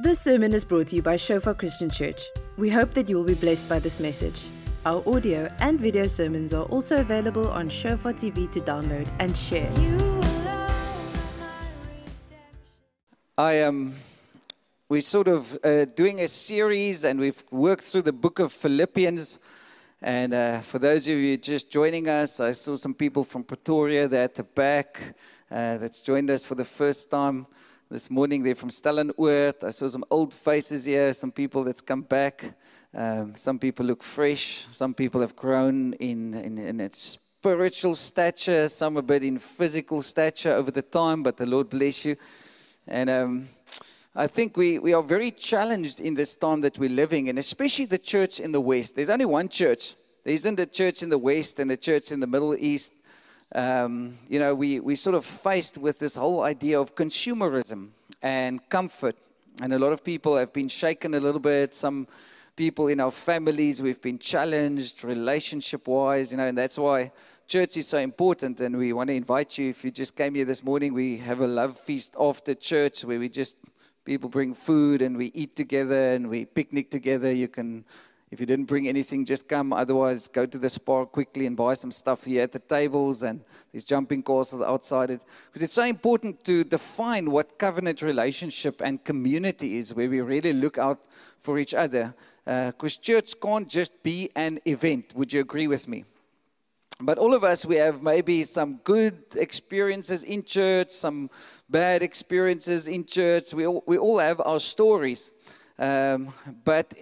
This sermon is brought to you by Shofar Christian Church. We hope that you will be blessed by this message. Our audio and video sermons are also available on Shofar TV to download and share. I am. Um, we're sort of uh, doing a series, and we've worked through the book of Philippians. And uh, for those of you just joining us, I saw some people from Pretoria there at the back uh, that's joined us for the first time this morning. They're from Stellenoord. I saw some old faces here, some people that's come back. Um, some people look fresh. Some people have grown in, in, in spiritual stature, some a bit in physical stature over the time, but the Lord bless you. And um, I think we, we are very challenged in this time that we're living in, especially the church in the West. There's only one church. There isn't a church in the West and a church in the Middle East. Um, you know, we, we sort of faced with this whole idea of consumerism and comfort. And a lot of people have been shaken a little bit. Some people in our families, we've been challenged relationship wise, you know, and that's why church is so important. And we want to invite you, if you just came here this morning, we have a love feast after church where we just people bring food and we eat together and we picnic together. You can, if you didn't bring anything, just come. Otherwise, go to the spar quickly and buy some stuff here at the tables and these jumping courses outside it. Because it's so important to define what covenant relationship and community is, where we really look out for each other. Because uh, church can't just be an event. Would you agree with me? But all of us, we have maybe some good experiences in church, some bad experiences in church. We all, we all have our stories. Um, but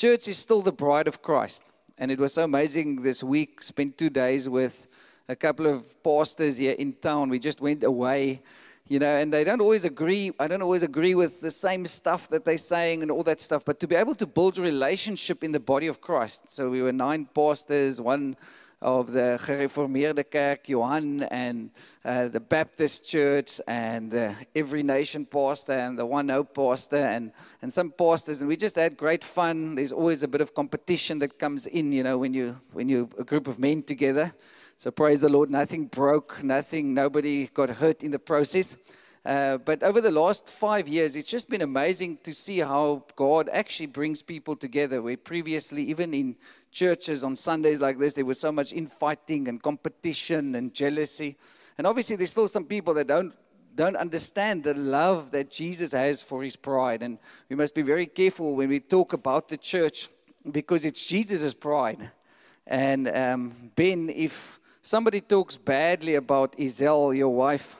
church is still the bride of Christ. And it was so amazing this week, spent two days with a couple of pastors here in town. We just went away, you know, and they don't always agree. I don't always agree with the same stuff that they're saying and all that stuff. But to be able to build a relationship in the body of Christ. So we were nine pastors, one of the Gereformeerde Kerk, Johan, and uh, the Baptist Church, and uh, Every Nation pastor, and the One Hope pastor, and, and some pastors. And we just had great fun. There's always a bit of competition that comes in, you know, when you when you a group of men together. So praise the Lord. Nothing broke, nothing, nobody got hurt in the process. Uh, but over the last five years, it's just been amazing to see how God actually brings people together. Where previously, even in churches on Sundays like this, there was so much infighting and competition and jealousy. And obviously, there's still some people that don't don't understand the love that Jesus has for his bride. And we must be very careful when we talk about the church because it's Jesus' bride. And um, Ben, if somebody talks badly about Isel, your wife,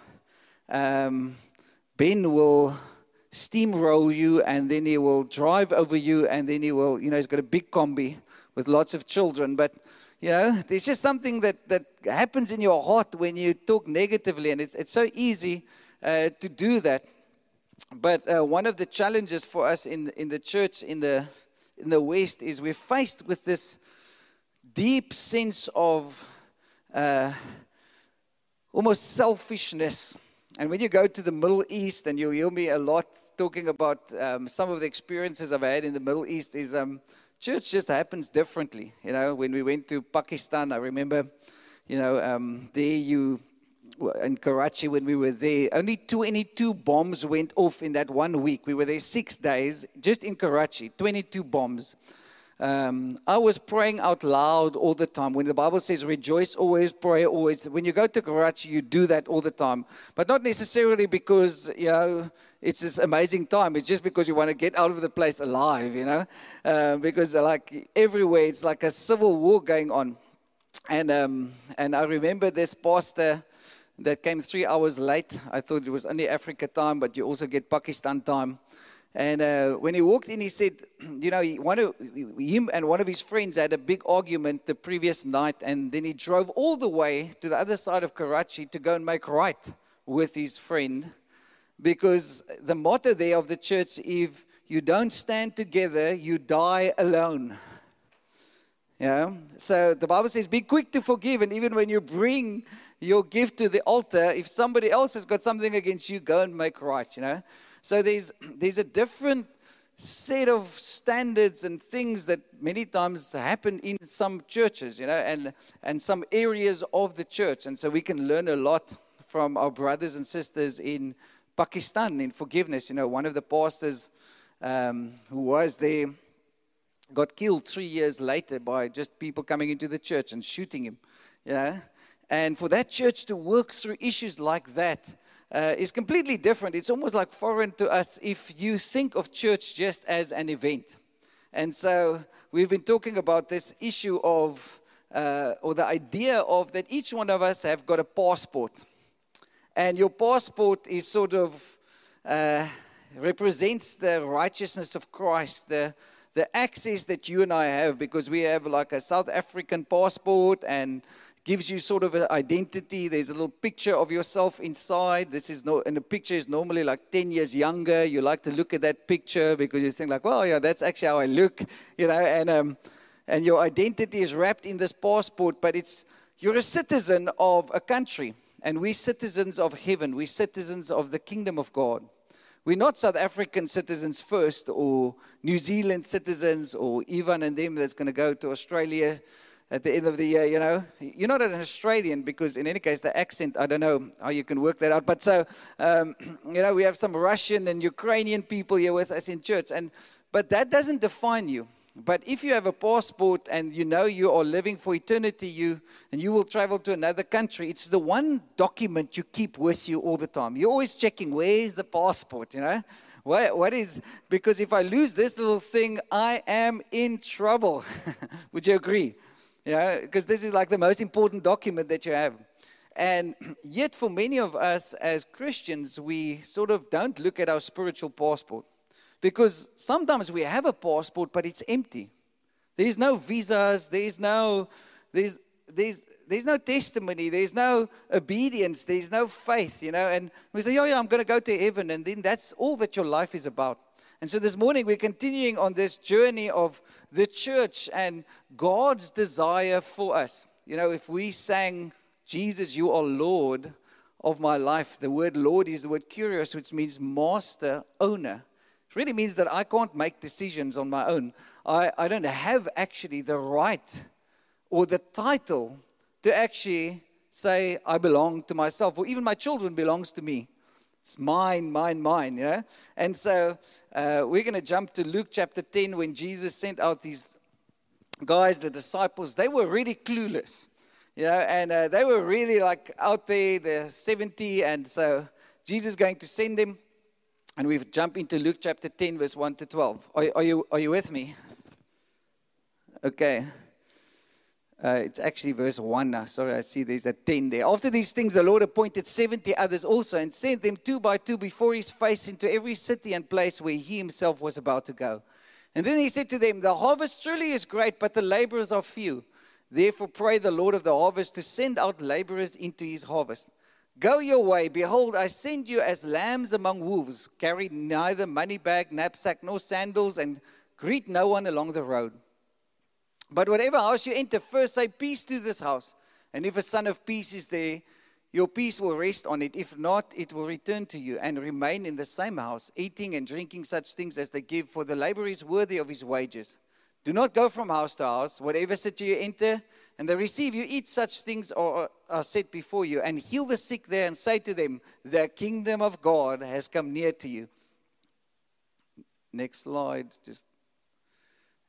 um, Ben will steamroll you and then he will drive over you and then he will, you know, he's got a big combi with lots of children. But, you know, there's just something that, that happens in your heart when you talk negatively, and it's, it's so easy uh, to do that. But uh, one of the challenges for us in, in the church in the, in the West is we're faced with this deep sense of uh, almost selfishness. And when you go to the Middle East, and you'll hear me a lot talking about um, some of the experiences I've had in the Middle East, is um, church just happens differently. You know, when we went to Pakistan, I remember, you know, um, there you, in Karachi when we were there, only 22 bombs went off in that one week. We were there six days, just in Karachi, 22 bombs. Um, I was praying out loud all the time. When the Bible says rejoice always, pray always, when you go to Karachi, you do that all the time. But not necessarily because, you know, it's this amazing time. It's just because you want to get out of the place alive, you know, uh, because like everywhere it's like a civil war going on. And um, and I remember this pastor that came three hours late. I thought it was only Africa time, but you also get Pakistan time. And uh, when he walked in, he said, you know, one of, him and one of his friends had a big argument the previous night, and then he drove all the way to the other side of Karachi to go and make right with his friend because the motto there of the church if you don't stand together, you die alone. Yeah. So the Bible says, be quick to forgive. And even when you bring your gift to the altar, if somebody else has got something against you, go and make right, you know. So there's there's a different set of standards and things that many times happen in some churches, you know, and and some areas of the church. And so we can learn a lot from our brothers and sisters in Pakistan in forgiveness. You know, one of the pastors um, who was there, got killed three years later by just people coming into the church and shooting him. You know? And for that church to work through issues like that uh, is completely different. It's almost like foreign to us if you think of church just as an event. And so we've been talking about this issue of, uh, or the idea of that each one of us have got a passport. And your passport is sort of uh, represents the righteousness of Christ, the, the access that you and I have, because we have like a South African passport and gives you sort of an identity. There's a little picture of yourself inside. This is no, and the picture is normally like 10 years younger. You like to look at that picture because you think like, well, yeah, that's actually how I look, you know, and, um, and your identity is wrapped in this passport, but it's, you're a citizen of a country, and we're citizens of heaven. We're citizens of the kingdom of God. We're not South African citizens first, or New Zealand citizens, or Ivan and them that's going to go to Australia at the end of the year, you know. You're not an Australian because, in any case, the accent, I don't know how you can work that out. But so, um, you know, we have some Russian and Ukrainian people here with us in church. and But that doesn't define you. But if you have a passport and you know you are living for eternity, you and you will travel to another country, it's the one document you keep with you all the time. You're always checking where's the passport, you know? What, what is because if I lose this little thing, I am in trouble. Would you agree? Yeah, because this is like the most important document that you have. And yet, for many of us as Christians, we sort of don't look at our spiritual passport. Because sometimes we have a passport, but it's empty. There's no visas, there's no, there's, there's, there's no testimony, there's no obedience, there's no faith, you know. And we say, oh, yeah, I'm going to go to heaven. And then that's all that your life is about. And so this morning we're continuing on this journey of the church and God's desire for us. You know, if we sang, Jesus, you are Lord of my life, the word Lord is the word kurios, which means master, owner. It really means that I can't make decisions on my own. I, I don't have actually the right or the title to actually say I belong to myself, or even my children belongs to me. It's mine, mine, mine, you know? And so uh, we're going to jump to Luke chapter 10 when Jesus sent out these guys, the disciples. They were really clueless, you know, and uh, they were really like out there, they're 70. And so Jesus is going to send them. And we've jump into Luke chapter 10, verse 1 to 12. Are, are, you, are you with me? Okay. Uh, it's actually verse 1 now. Sorry, I see there's a 10 there. After these things, the Lord appointed 70 others also and sent them two by two before his face into every city and place where he himself was about to go. And then he said to them, The harvest truly is great, but the laborers are few. Therefore, pray the Lord of the harvest to send out laborers into his harvest. Go your way. Behold, I send you as lambs among wolves. Carry neither money bag, knapsack, nor sandals, and greet no one along the road. But whatever house you enter, first say peace to this house. And if a son of peace is there, your peace will rest on it. If not, it will return to you and remain in the same house, eating and drinking such things as they give, for the laborer is worthy of his wages. Do not go from house to house. Whatever city you enter, and they receive you, eat such things are, are set before you, and heal the sick there, and say to them, The kingdom of God has come near to you. Next slide, just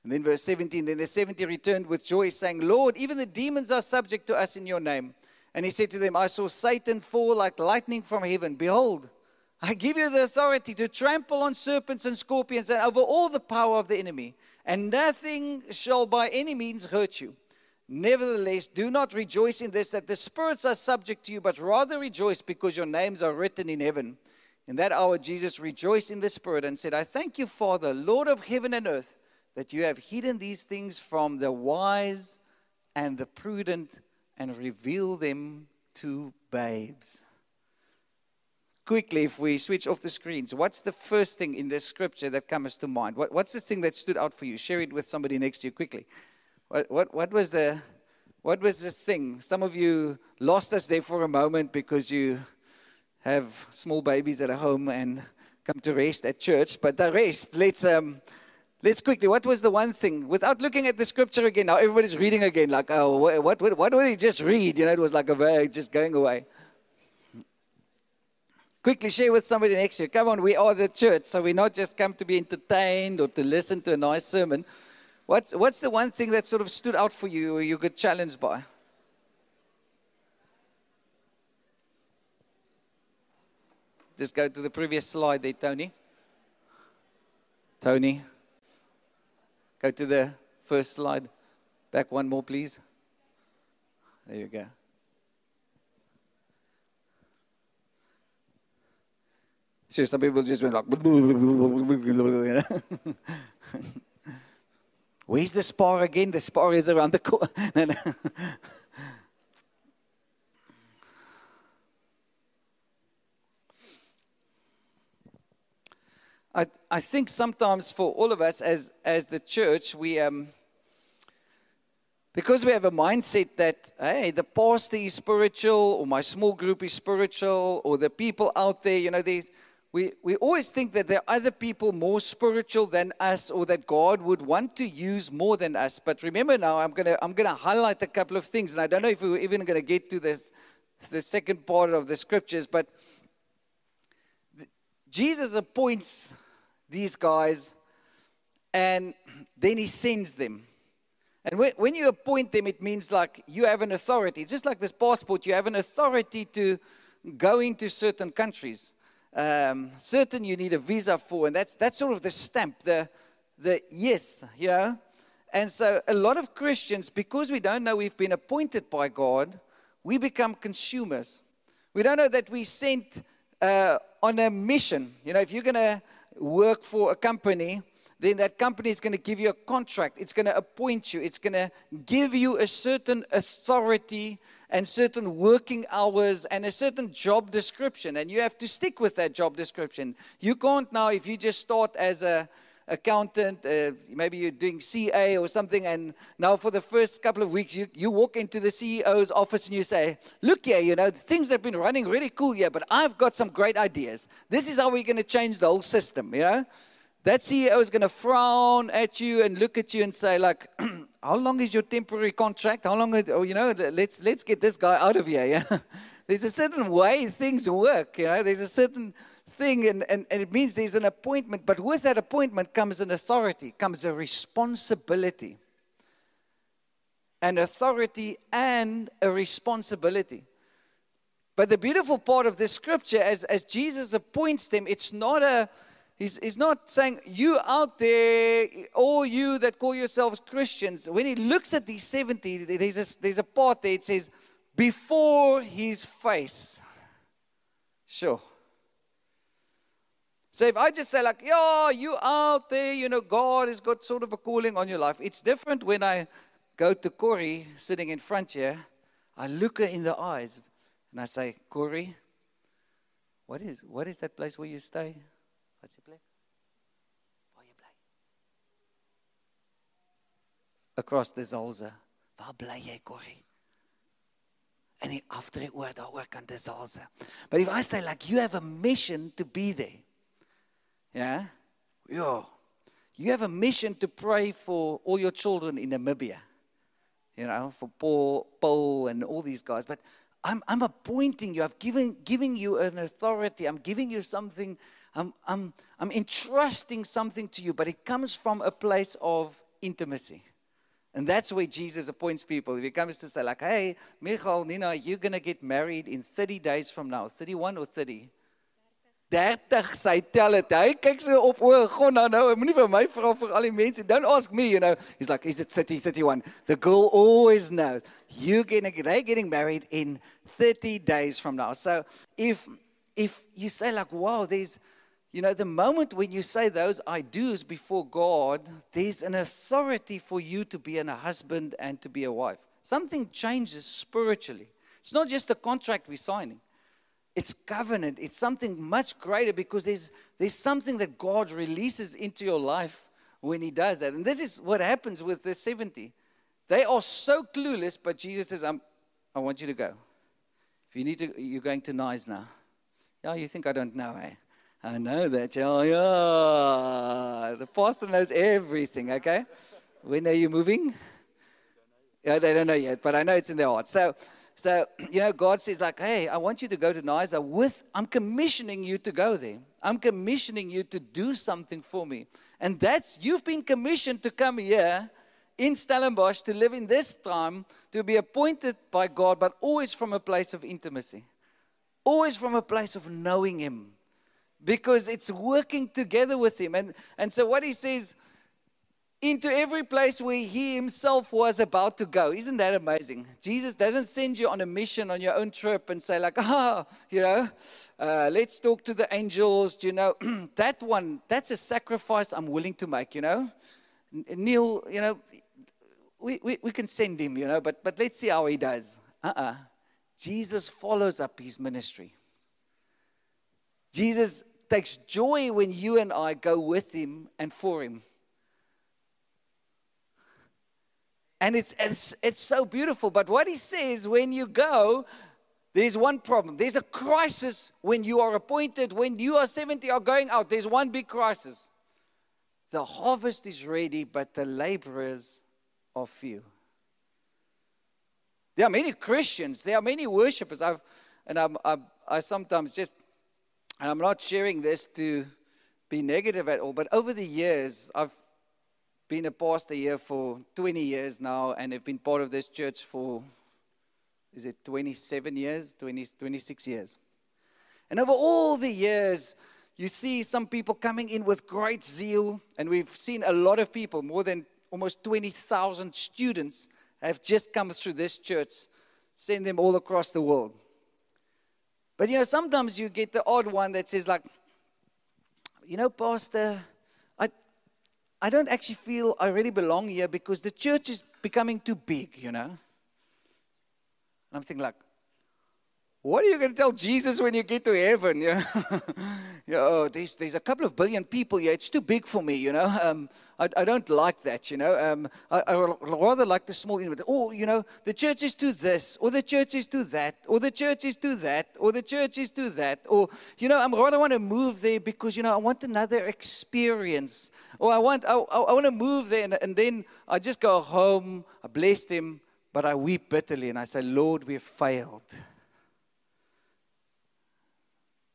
and then verse 17, then the 70 returned with joy, saying, Lord, even the demons are subject to us in your name. And he said to them, I saw Satan fall like lightning from heaven. Behold, I give you the authority to trample on serpents and scorpions and over all the power of the enemy, and nothing shall by any means hurt you. Nevertheless, do not rejoice in this that the spirits are subject to you, but rather rejoice because your names are written in heaven. In that hour, Jesus rejoiced in the Spirit and said, I thank you, Father, Lord of heaven and earth that you have hidden these things from the wise and the prudent and reveal them to babes. Quickly, if we switch off the screens, what's the first thing in this scripture that comes to mind? What, what's the thing that stood out for you? Share it with somebody next to you quickly. What, what, what, was the, what was the thing? Some of you lost us there for a moment because you have small babies at home and come to rest at church. But the rest, let's. Um, Let's quickly, what was the one thing, without looking at the scripture again, now everybody's reading again, like, oh, what, what, what did he just read? You know, it was like a very just going away. Quickly share with somebody next to you. Come on, we are the church, so we're not just come to be entertained or to listen to a nice sermon. What's, what's the one thing that sort of stood out for you or you got challenged by? Just go to the previous slide there, Tony. Tony. Go to the first slide. Back one more, please. There you go. Sure, some people just went like, Where's the spar again? The spar is around the corner. no, no. I, I think sometimes for all of us as, as the church, we, um, because we have a mindset that, hey, the pastor is spiritual, or my small group is spiritual, or the people out there, you know, they, we, we always think that there are other people more spiritual than us, or that God would want to use more than us. But remember now, I'm going to I'm gonna highlight a couple of things, and I don't know if we're even going to get to this, the second part of the scriptures, but Jesus appoints these guys, and then he sends them. And when, you appoint them, it means like you have an authority. Just like this passport, you have an authority to go into certain countries. Um, certain you need a visa for, and that's, that's sort of the stamp, the, the yes, you know. And so a lot of Christians, because we don't know we've been appointed by God, we become consumers. We don't know that we sent uh, on a mission. You know, if you're going to work for a company, then that company is going to give you a contract. It's going to appoint you. It's going to give you a certain authority and certain working hours and a certain job description. And you have to stick with that job description. You can't now, if you just start as a accountant, uh, maybe you're doing CA or something, and now for the first couple of weeks, you, you walk into the CEO's office and you say, Look here, you know, things have been running really cool here, but I've got some great ideas. This is how we're going to change the whole system, you know? That CEO is going to frown at you and look at you and say, like, how long is your temporary contract? How long, oh, you know, let's, let's get this guy out of here, yeah? There's a certain way things work, you know? There's a certain thing, and, and, and it means there's an appointment, but with that appointment comes an authority, comes a responsibility. An authority and a responsibility. But the beautiful part of this scripture, as, as Jesus appoints them, it's not a, he's, he's not saying, you out there, all you that call yourselves Christians. When he looks at these 70, there's a, there's a part there, it says, before his face. Sure. So if I just say, like, yeah, you out there, you know, God has got sort of a calling on your life. It's different when I go to Corey sitting in front here. I look her in the eyes and I say, Corey, what is what is that place where you stay? What's the place? Waar you play? Across the Zalze. Waar bly jy, Corey? En die aftreeoor daaroor kan die Zalze. But if I say like you have a mission to be there. Yeah? Yeah. You have a mission to pray for all your children in Namibia. You know, for Paul, Paul and all these guys. But I'm, I'm appointing you. I'm giving, giving you an authority. I'm giving you something. I'm, I'm, I'm entrusting something to you. But it comes from a place of intimacy. And that's where Jesus appoints people. If he comes to say, like, hey, Michal, Nina, you're going to get married in 30 days from now. 31 or 30? 30 sy tel dit. Hy kyk so op o, God nou nou, moenie vir my vra vir al die mense. Don't ask me, you know. He's like, is it 30, 31? The girl always knows. You getting they getting married in 30 days from now. So if if you say like, wow, there's you know, the moment when you say those I do's before God, there's an authority for you to be a husband and to be a wife. Something changes spiritually. It's not just a contract we're signing. It's covenant. It's something much greater because there's, there's something that God releases into your life when He does that. And this is what happens with the 70. They are so clueless, but Jesus says, I'm, I want you to go. If you need to, you're going to Knysna now. Yeah, you think I don't know, eh? I know that. Oh, yeah. The pastor knows everything, okay? When are you moving? Yeah, they don't know yet, but I know it's in their heart. So, So, you know, God says, like, hey, I want you to go to Knysna with, I'm commissioning you to go there. I'm commissioning you to do something for me. And that's, you've been commissioned to come here in Stellenbosch to live in this time, to be appointed by God, but always from a place of intimacy, always from a place of knowing Him, because it's working together with Him. And, and so, what He says, into every place where he himself was about to go. Isn't that amazing? Jesus doesn't send you on a mission on your own trip and say, like, ah, oh, you know, uh, let's talk to the angels. You know, that one, that's a sacrifice I'm willing to make, you know. Neil, you know, we, we, we can send him, you know, but, but let's see how he does. Uh uh-uh. uh Jesus follows up his ministry. Jesus takes joy when you and I go with him and for him. And it's, it's, it's so beautiful. But what he says, when you go, there's one problem. There's a crisis when you are appointed, when you are 70 are going out. There's one big crisis. The harvest is ready, but the laborers are few. There are many Christians, there are many worshippers. I've, and I'm, I'm, I sometimes just, and I'm not sharing this to be negative at all, but over the years, I've been a pastor here for 20 years now and have been part of this church for, is it 27 years? 20, 26 years. And over all the years, you see some people coming in with great zeal, and we've seen a lot of people, more than almost 20,000 students have just come through this church, send them all across the world. But you know, sometimes you get the odd one that says, like, you know, Pastor, I I don't actually feel I really belong here because the church is becoming too big, you know. And I'm thinking like, what are you going to tell Jesus when you get to heaven? You know, you know oh, there's, there's a couple of billion people here. It's too big for me, you know. Um, I, I don't like that, you know. Um, I, I rather like the small, oh, you know, the church is to this, or the church is to that, or the church is to that, or the church is to that. Or, you know, I rather want to move there because, you know, I want another experience. Or I want, I, I want to move there, and, and then I just go home, I bless them, but I weep bitterly, and I say, Lord, we've failed.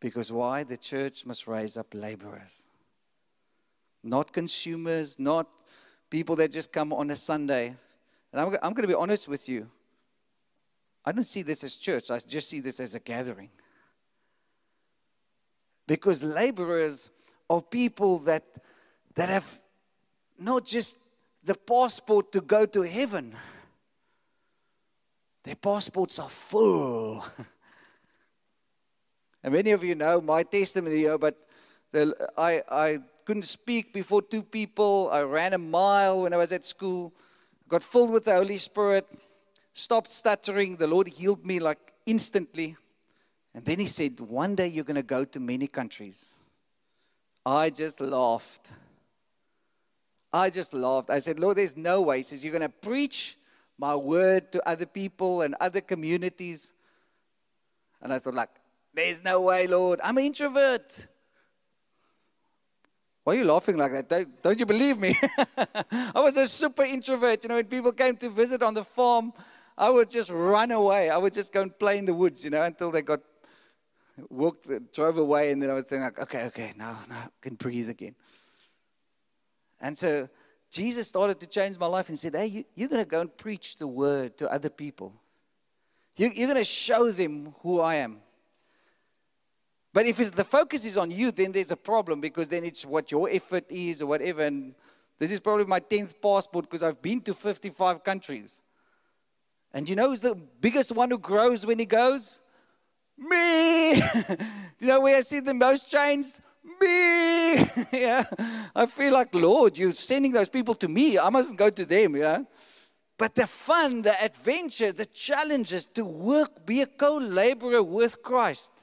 Because why? The church must raise up laborers, not consumers, not people that just come on a Sunday. And I'm, I'm going to be honest with you. I don't see this as church, I just see this as a gathering. Because laborers are people that, that have not just the passport to go to heaven, their passports are full. And many of you know my testimony here, but the, I, I couldn't speak before two people. I ran a mile when I was at school. got filled with the Holy Spirit, stopped stuttering. The Lord healed me like instantly. And then He said, One day you're going to go to many countries. I just laughed. I just laughed. I said, Lord, there's no way. He says, You're going to preach my word to other people and other communities. And I thought, like, there's no way, Lord. I'm an introvert. Why are you laughing like that? Don't, don't you believe me? I was a super introvert. You know, when people came to visit on the farm, I would just run away. I would just go and play in the woods, you know, until they got walked, drove away, and then I was thinking, like, okay, okay, now, now I can breathe again. And so Jesus started to change my life and said, hey, you, you're going to go and preach the word to other people. You, you're going to show them who I am. But if the focus is on you, then there's a problem because then it's what your effort is or whatever. And this is probably my 10th passport because I've been to 55 countries. And you know who's the biggest one who grows when he goes? Me! you know where I see the most change? Me! yeah. I feel like, Lord, you're sending those people to me. I mustn't go to them, you know. But the fun, the adventure, the challenges to work, be a co laborer with Christ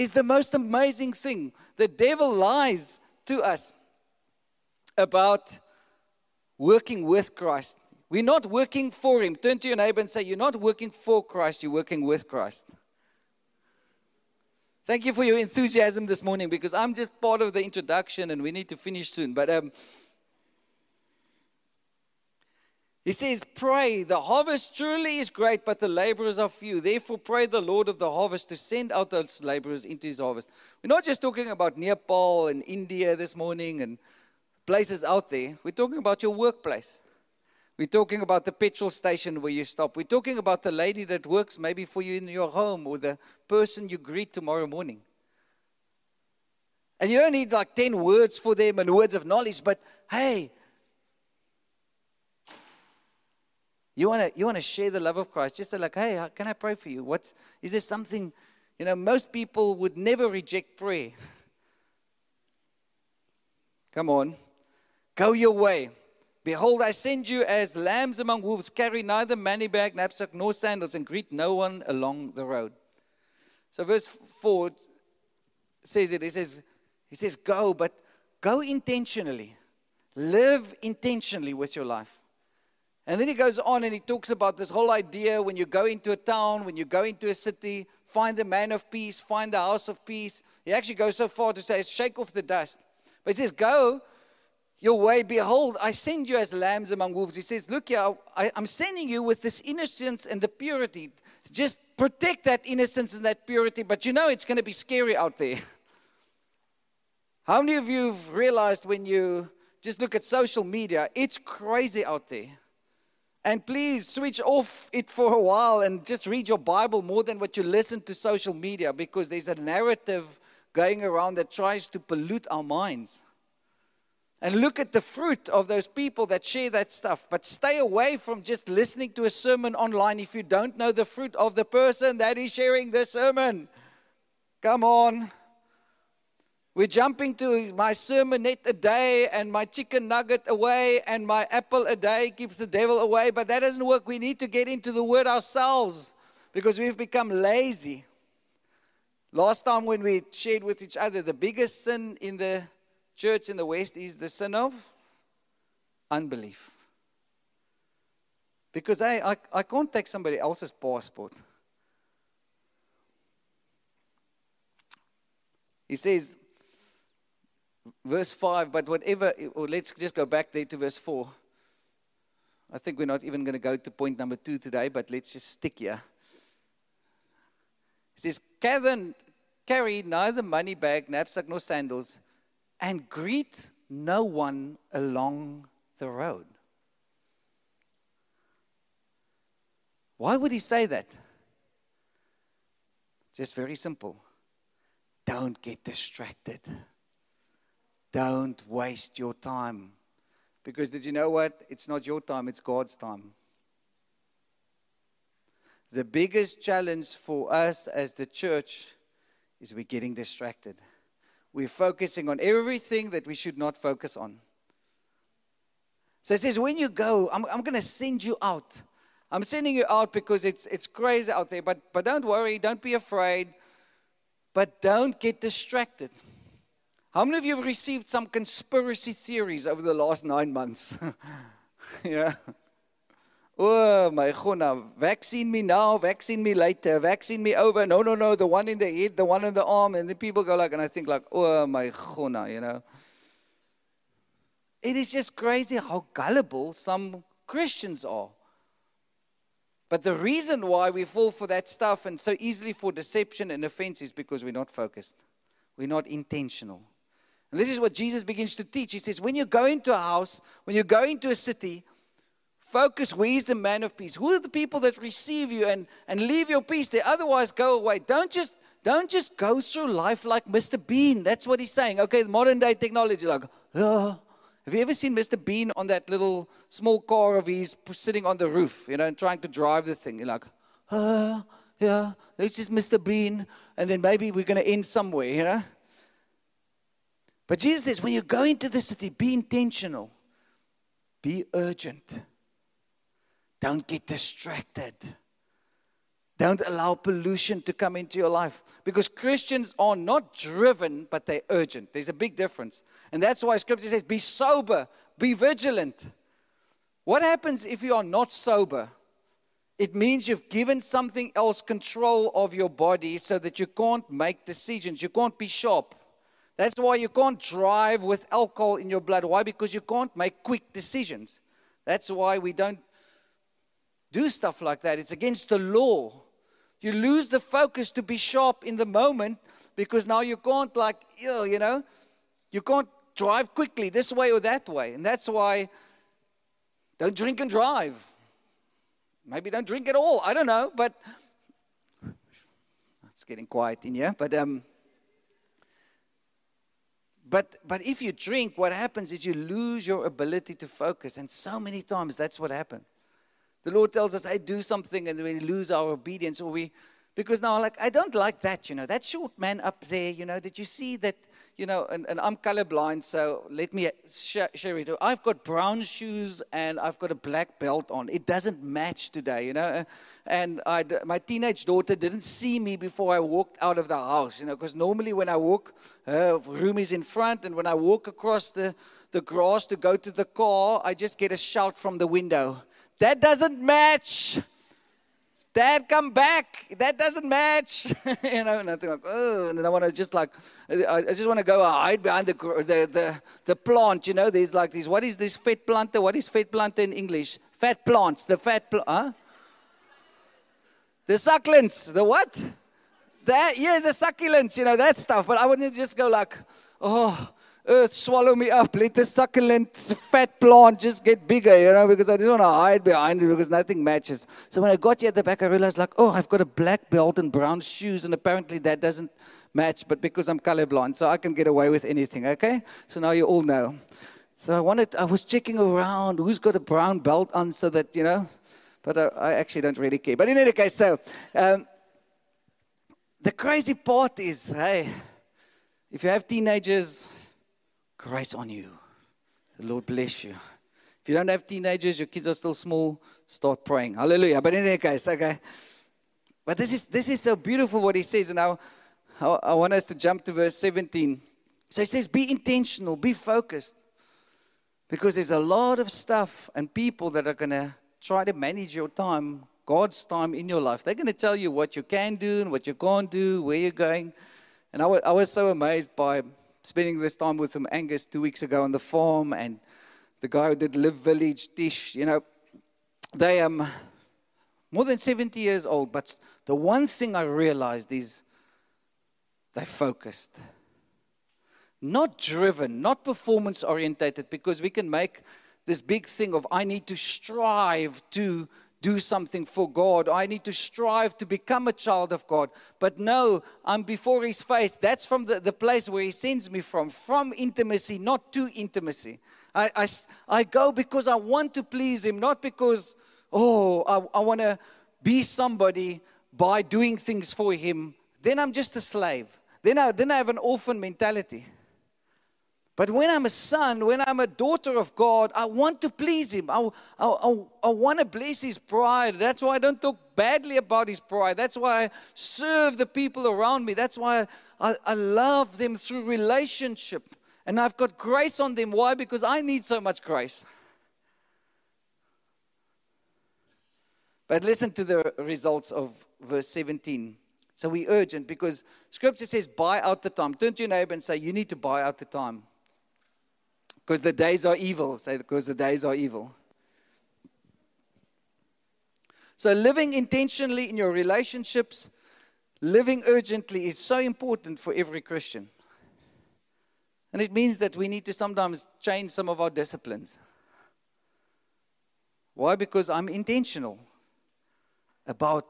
is the most amazing thing. The devil lies to us about working with Christ. We're not working for him. Turn to your neighbor and say, You're not working for Christ, you're working with Christ. Thank you for your enthusiasm this morning because I'm just part of the introduction and we need to finish soon. But um, He says, Pray, the harvest truly is great, but the laborers are few. Therefore, pray the Lord of the harvest to send out those laborers into his harvest. We're not just talking about Nepal and India this morning and places out there. We're talking about your workplace. We're talking about the petrol station where you stop. We're talking about the lady that works maybe for you in your home or the person you greet tomorrow morning. And you don't need like 10 words for them and words of knowledge, but hey, You want to you want to share the love of Christ. Just say like, hey, can I pray for you? What's is there something? You know, most people would never reject prayer. Come on, go your way. Behold, I send you as lambs among wolves. Carry neither money bag, knapsack, nor sandals, and greet no one along the road. So verse four says it. He says, he says, go, but go intentionally. Live intentionally with your life. And then he goes on and he talks about this whole idea when you go into a town, when you go into a city, find the man of peace, find the house of peace. He actually goes so far to say, shake off the dust. But he says, go your way. Behold, I send you as lambs among wolves. He says, look here, I, I'm sending you with this innocence and the purity. Just protect that innocence and that purity. But you know it's going to be scary out there. How many of you have realized when you just look at social media, it's crazy out there? And please switch off it for a while and just read your Bible more than what you listen to social media because there's a narrative going around that tries to pollute our minds. And look at the fruit of those people that share that stuff. But stay away from just listening to a sermon online if you don't know the fruit of the person that is sharing the sermon. Come on. We're jumping to my sermonette a day and my chicken nugget away and my apple a day keeps the devil away. But that doesn't work. We need to get into the word ourselves because we've become lazy. Last time when we shared with each other, the biggest sin in the church in the West is the sin of unbelief. Because I, I, I can't take somebody else's passport. He says, verse 5, but whatever, or let's just go back there to verse 4. I think we're not even going to go to point number two today, but let's just stick here. It says, Gather, carry neither money bag, knapsack, nor sandals, and greet no one along the road. Why would he say that? Just very simple. Don't get distracted. Don't waste your time. Because did you know what? It's not your time, it's God's time. The biggest challenge for us as the church is we're getting distracted. We're focusing on everything that we should not focus on. So it says, when you go, I'm, I'm going to send you out. I'm sending you out because it's, it's crazy out there. But, but don't worry, don't be afraid. But don't get distracted. How many of you have received some conspiracy theories over the last nine months? yeah. Oh, my gonna vaccine me now, vaccine me later, vaccine me over. No, no, no, the one in the head, the one in the arm. And then people go like, and I think like, oh, my gonna, you know. It is just crazy how gullible some Christians are. But the reason why we fall for that stuff and so easily for deception and offense is because we're not focused. We're not intentional. And this is what Jesus begins to teach. He says, when you go into a house, when you go into a city, focus where is the man of peace? Who are the people that receive you and, and leave your peace there? Otherwise, go away. Don't just don't just go through life like Mr. Bean. That's what he's saying. Okay, modern day technology, like, oh. have you ever seen Mr. Bean on that little small car of his sitting on the roof, you know, and trying to drive the thing? You're like, oh, yeah, it's just Mr. Bean, and then maybe we're going to end somewhere, you know? But Jesus says, when you go into the city, be intentional, be urgent. Don't get distracted. Don't allow pollution to come into your life. Because Christians are not driven, but they're urgent. There's a big difference. And that's why scripture says, be sober, be vigilant. What happens if you are not sober? It means you've given something else control of your body so that you can't make decisions. You can't be sharp. That's why you can't drive with alcohol in your blood. Why? Because you can't make quick decisions. That's why we don't do stuff like that. It's against the law. You lose the focus to be sharp in the moment because now you can't, like, you know, you can't drive quickly this way or that way. And that's why don't drink and drive. Maybe don't drink at all. I don't know. But it's getting quiet in here. But, um, but, but if you drink, what happens is you lose your ability to focus. And so many times that's what happens. The Lord tells us, I do something, and we lose our obedience, or we, because now, like, I don't like that, you know, that short man up there, you know, did you see that, you know, and, and I'm colorblind, so let me share, it. I've got brown shoes and I've got a black belt on. It doesn't match today, you know, uh, and I, my teenage daughter didn't see me before I walked out of the house, you know, because normally when I walk, her room is in front, and when I walk across the, the grass to go to the car, I just get a shout from the window that doesn't match. Dad, come back. That doesn't match. you know, and I think like, oh, and then I want to just like, I just want to go hide behind the, the, the, the plant. You know, there's like these, what is this fat planter? What is fat planter in English? Fat plants. The fat, pl- huh? The succulents. The what? That, yeah, the succulents, you know, that stuff. But I wouldn't just go like, oh, earth swallow me up. Let the succulent fat plant just get bigger, you know, because I just want to hide behind it because nothing matches. So when I got here at the back, I realized, like, oh, I've got a black belt and brown shoes, and apparently that doesn't match, but because I'm colorblind, so I can get away with anything, okay? So now you all know. So I wanted, I was checking around who's got a brown belt on so that, you know, but I, I actually don't really care. But in any case, so um, the crazy part is, hey, if you have teenagers, grace on you. The Lord bless you. If you don't have teenagers, your kids are still small, start praying. Hallelujah. But in any case, okay. But this is this is so beautiful what he says. And now I, I want us to jump to verse 17. So he says, be intentional, be focused. Because there's a lot of stuff and people that are to try to manage your time, God's time in your life. They're to tell you what you can do and what you can't do, where you're going. And I, w- I was so amazed by spending this time with some Angus two weeks ago on the farm, and the guy who did Live Village Dish, you know, they um more than 70 years old, but the one thing I realized is they focused. Not driven, not performance orientated, because we can make this big thing of I need to strive to do something for God. I need to strive to become a child of God. But no, I'm before His face. That's from the, the place where He sends me from, from intimacy, not to intimacy. I, I, I go because I want to please Him, not because, oh, I, I want to be somebody by doing things for Him. Then I'm just a slave. Then I, then I have an orphan mentality. But when I'm a son, when I'm a daughter of God, I want to please Him. I, I, I, I, want to bless His pride. That's why I don't talk badly about His pride. That's why I serve the people around me. That's why I, I love them through relationship. And I've got grace on them. Why? Because I need so much grace. But listen to the results of verse 17. So we urgent because scripture says, buy out the time. Turn to your neighbor and say, You need to buy out the time. Because the days are evil. Say, because the days are evil. So, living intentionally in your relationships, living urgently is so important for every Christian. And it means that we need to sometimes change some of our disciplines. Why? Because I'm intentional about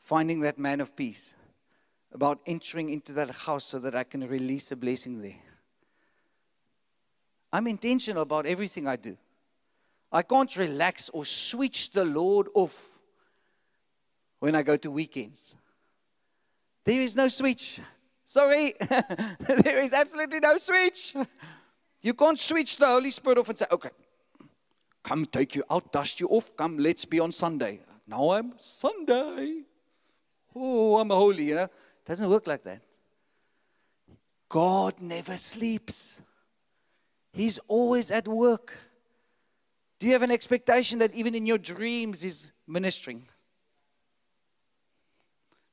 finding that man of peace, about entering into that house so that I can release a blessing there. I'm intentional about everything I do. I can't relax or switch the Lord off when I go to weekends. There is no switch. Sorry, there is absolutely no switch. You can't switch the Holy Spirit off and say, okay, come take you out, dust you off, come, let's be on Sunday. Now I'm Sunday. Oh, I'm holy, you know. It doesn't work like that. God never sleeps. He's always at work. Do you have an expectation that even in your dreams He's ministering?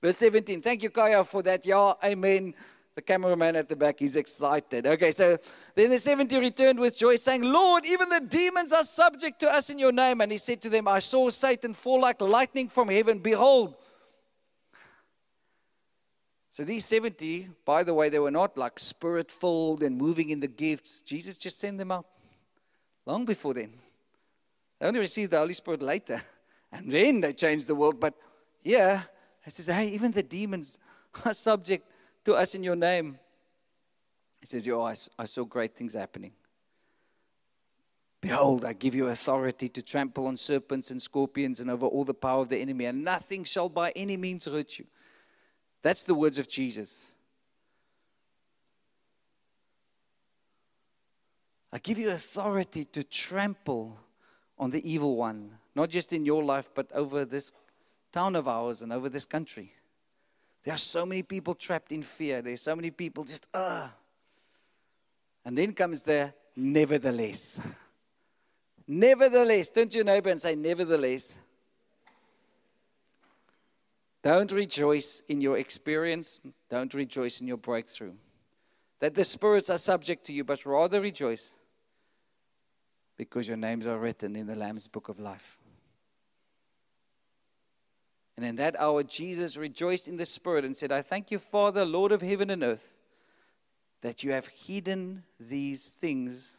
Verse 17. Thank you, Kaya, for that. Yeah, amen. The cameraman at the back, he's excited. Okay, so then the 70 returned with joy, saying, Lord, even the demons are subject to us in your name. And he said to them, I saw Satan fall like lightning from heaven. Behold, so these 70, by the way, they were not like spirit filled and moving in the gifts. Jesus just sent them out long before then. They only received the Holy Spirit later. And then they changed the world. But yeah, he says, hey, even the demons are subject to us in your name. He says, Yo, I, I saw great things happening. Behold, I give you authority to trample on serpents and scorpions and over all the power of the enemy, and nothing shall by any means hurt you. That's the words of Jesus. I give you authority to trample on the evil one, not just in your life, but over this town of ours and over this country. There are so many people trapped in fear. There's so many people just, ah. Uh. And then comes the nevertheless. nevertheless. Turn to your neighbor and say, nevertheless. Don't rejoice in your experience. Don't rejoice in your breakthrough. That the spirits are subject to you, but rather rejoice because your names are written in the Lamb's book of life. And in that hour, Jesus rejoiced in the Spirit and said, I thank you, Father, Lord of heaven and earth, that you have hidden these things.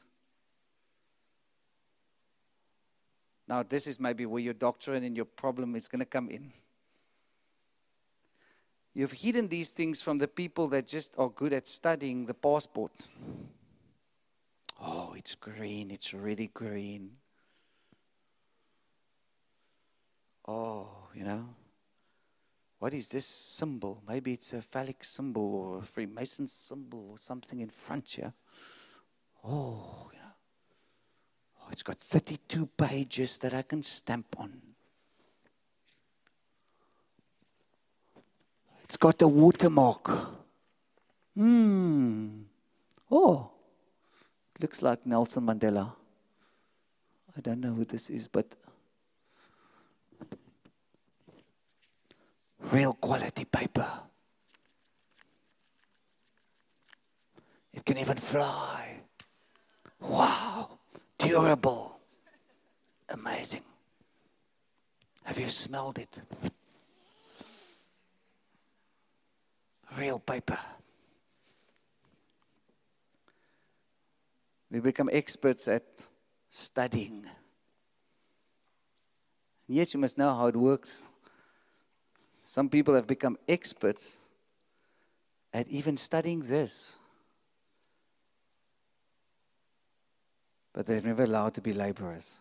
Now, this is maybe where your doctrine and your problem is going to come in. You've hidden these things from the people that just are good at studying the passport. Oh, it's green, it's really green. Oh, you know, what is this symbol? Maybe it's a phallic symbol or a Freemason symbol or something in front here. Oh, you know, oh, it's got 32 pages that I can stamp on. It's got a watermark. Hmm. Oh, looks like Nelson Mandela. I don't know who this is, but real quality paper. It can even fly. Wow, durable. Amazing. Have you smelled it? Real paper. We become experts at studying. Yes, you must know how it works. Some people have become experts at even studying this. But they're never allowed to be laborers.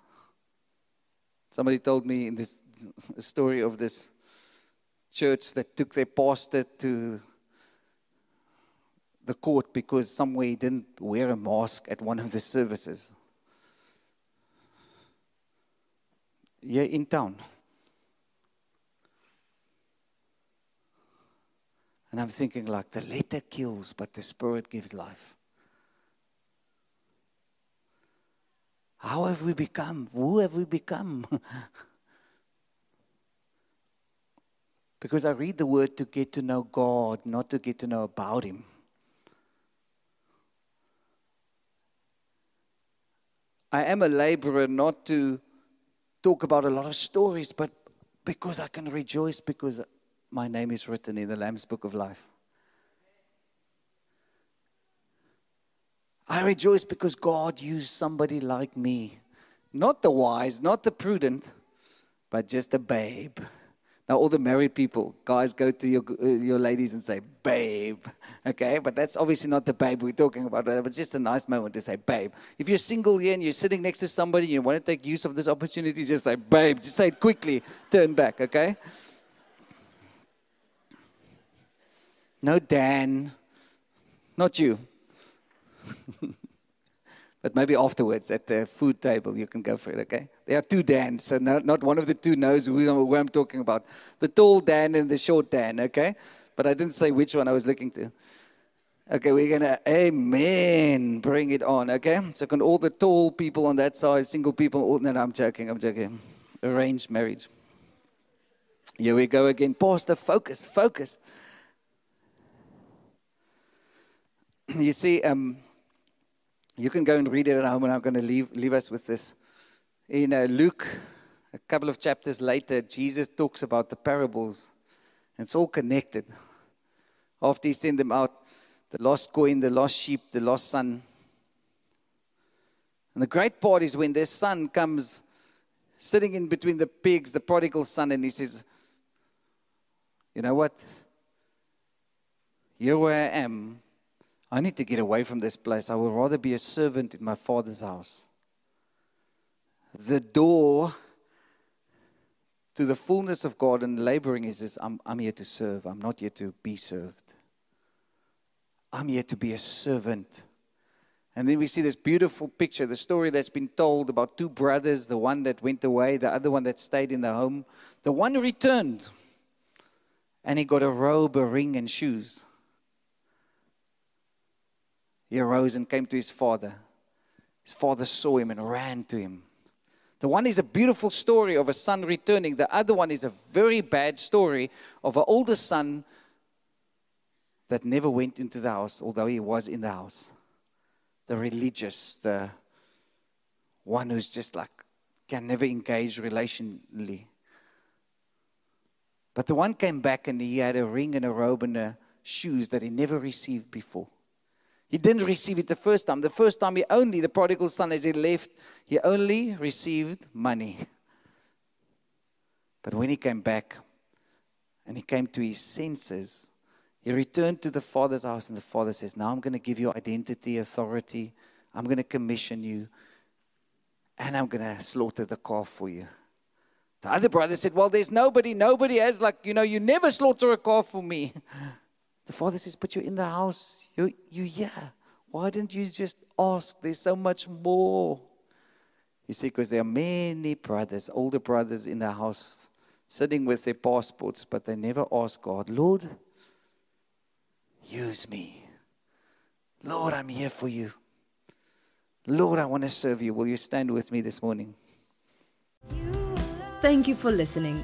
Somebody told me in this story of this church that took their pastor to the court because somewhere he didn't wear a mask at one of the services. Yeah, in town. And I'm thinking, like, the letter kills, but the spirit gives life. How have we become? Who have we become? because I read the word to get to know God, not to get to know about Him. I am a laborer not to talk about a lot of stories, but because I can rejoice because my name is written in the Lamb's Book of Life. I rejoice because God used somebody like me, not the wise, not the prudent, but just a babe. Now, all the married people, guys, go to your, uh, your ladies and say, babe. Okay, but that's obviously not the babe we're talking about. But it's just a nice moment to say, babe. If you're single here and you're sitting next to somebody and you want to take use of this opportunity, just say, babe. Just say it quickly. Turn back, okay? No, Dan. Not you. But maybe afterwards at the food table, you can go for it, okay? There are two Dans, so not, one of the two knows who, who I'm talking about. The tall Dan and the short Dan, okay? But I didn't say which one I was looking to. Okay, we're going to, amen, bring it on, okay? So can all the tall people on that side, single people, all, no, no, I'm joking, I'm joking. Arranged marriage. Here we go again. Pastor, focus, focus. you see, um, you can go and read it at home, and I'm going to leave, leave us with this. In uh, Luke, a couple of chapters later, Jesus talks about the parables, and it's all connected. After he sent them out, the lost coin, the lost sheep, the lost son. And the great part is when this son comes sitting in between the pigs, the prodigal son, and he says, You know what? Here where I am, I need to get away from this place. I would rather be a servant in my father's house. The door to the fullness of God and laboring is this I'm, I'm here to serve. I'm not here to be served. I'm here to be a servant. And then we see this beautiful picture, the story that's been told about two brothers, the one that went away, the other one that stayed in the home. The one returned, and he got a robe, a ring, and shoes. He arose and came to his father. His father saw him and ran to him. The one is a beautiful story of a son returning. The other one is a very bad story of an older son that never went into the house, although he was in the house. The religious, the one who's just like can never engage relationally. But the one came back and he had a ring and a robe and a shoes that he never received before. He didn't receive it the first time. The first time he only, the prodigal son, as he left, he only received money. But when he came back and he came to his senses, he returned to the father's house, and the father says, Now I'm going to give you identity, authority. I'm going to commission you, and I'm going to slaughter the calf for you. The other brother said, Well, there's nobody, nobody has, like, you know, you never slaughter a calf for me. The father says, But you're in the house, you're, you're here. Why didn't you just ask? There's so much more. You see, because there are many brothers, older brothers in the house, sitting with their passports, but they never ask God, Lord, Use me. Lord, I'm here for you. Lord, I want to serve you. Will you stand with me this morning? Thank you for listening.